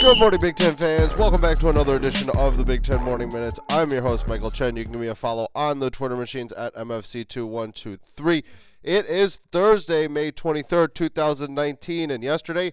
Good morning, Big Ten fans. Welcome back to another edition of the Big Ten Morning Minutes. I'm your host, Michael Chen. You can give me a follow on the Twitter machines at MFC2123. It is Thursday, May 23rd, 2019, and yesterday,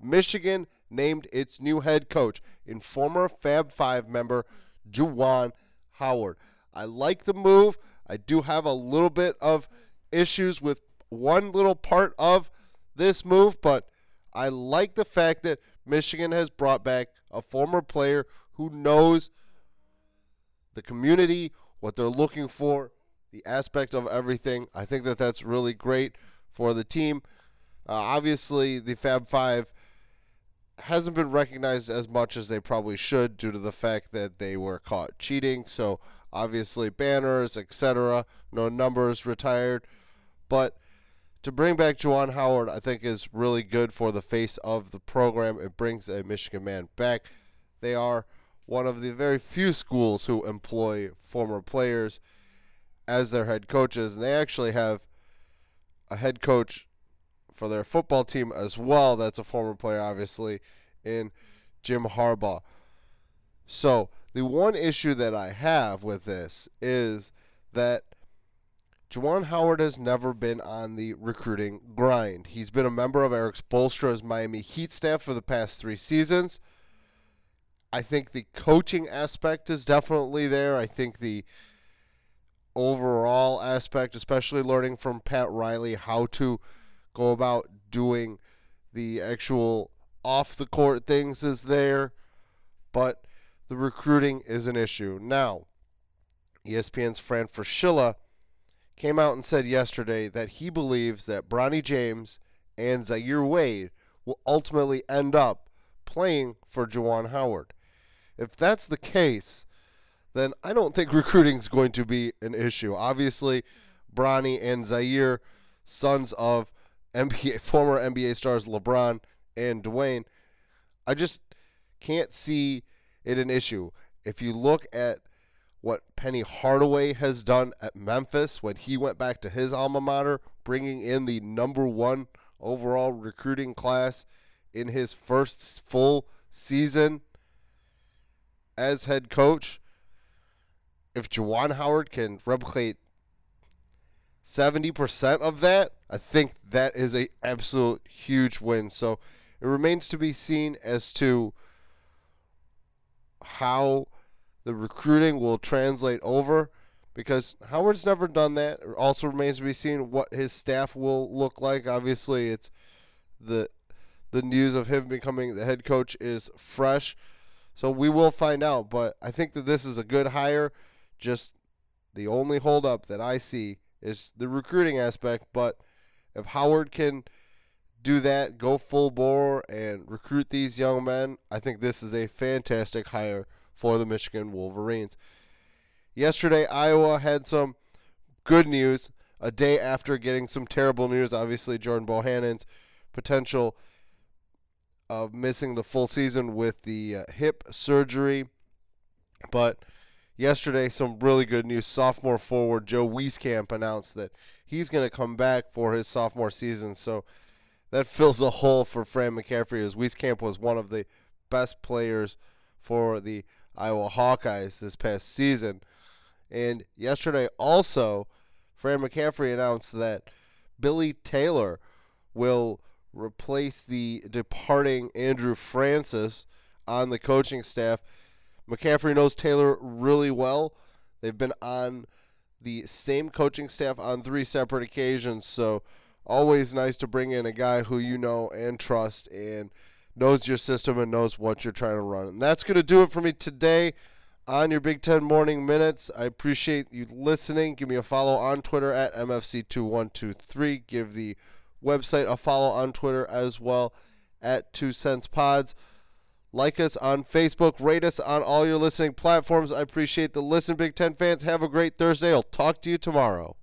Michigan named its new head coach in former Fab Five member Juwan Howard. I like the move. I do have a little bit of issues with one little part of this move, but I like the fact that Michigan has brought back a former player who knows the community, what they're looking for, the aspect of everything. I think that that's really great for the team. Uh, obviously, the Fab Five hasn't been recognized as much as they probably should due to the fact that they were caught cheating. So, obviously, banners, etc., no numbers retired. But to bring back Juwan Howard, I think is really good for the face of the program. It brings a Michigan man back. They are one of the very few schools who employ former players as their head coaches, and they actually have a head coach for their football team as well. That's a former player, obviously, in Jim Harbaugh. So the one issue that I have with this is that Juwan Howard has never been on the recruiting grind. He's been a member of Erik Spoelstra's Miami Heat staff for the past three seasons. I think the coaching aspect is definitely there. I think the overall aspect, especially learning from Pat Riley how to go about doing the actual off the court things, is there. But the recruiting is an issue. Now, ESPN's Fran Fraschilla came out and said yesterday that he believes that Bronny James and Zaire Wade will ultimately end up playing for Juwan Howard. If that's the case, then I don't think recruiting is going to be an issue. Obviously, Bronny and Zaire, sons of NBA former NBA stars LeBron and Dwayne, I just can't see it an issue. If you look at what Penny Hardaway has done at Memphis when he went back to his alma mater, bringing in the number one overall recruiting class in his first full season as head coach. If Juwan Howard can replicate 70% of that, I think that is a absolute huge win. So it remains to be seen as to how the recruiting will translate over because Howard's never done that. It also remains to be seen what his staff will look like. Obviously, it's the the news of him becoming the head coach is fresh. So we will find out, but I think that this is a good hire. Just the only holdup that I see is the recruiting aspect, but if Howard can do that, go full bore and recruit these young men, I think this is a fantastic hire for the Michigan Wolverines. Yesterday, Iowa had some good news a day after getting some terrible news. Obviously, Jordan Bohannon's potential of missing the full season with the uh, hip surgery. But yesterday, some really good news. Sophomore forward Joe Wieskamp announced that he's going to come back for his sophomore season. So that fills a hole for Fran McCaffery, as Wieskamp was one of the best players for the Iowa Hawkeyes this past season. And yesterday also, Fran McCaffery announced that Billy Taylor will replace the departing Andrew Francis on the coaching staff. McCaffery knows Taylor really well. They've been on the same coaching staff on three separate occasions, so always nice to bring in a guy who you know and trust and – knows your system and knows what you're trying to run. And that's going to do it for me today on your Big Ten Morning Minutes. I appreciate you listening. Give me a follow on Twitter at MFC2123. Give the website a follow on Twitter as well at Two Cents Pods. Like us on Facebook. Rate us on all your listening platforms. I appreciate the listen, Big Ten fans. Have a great Thursday. I'll talk to you tomorrow.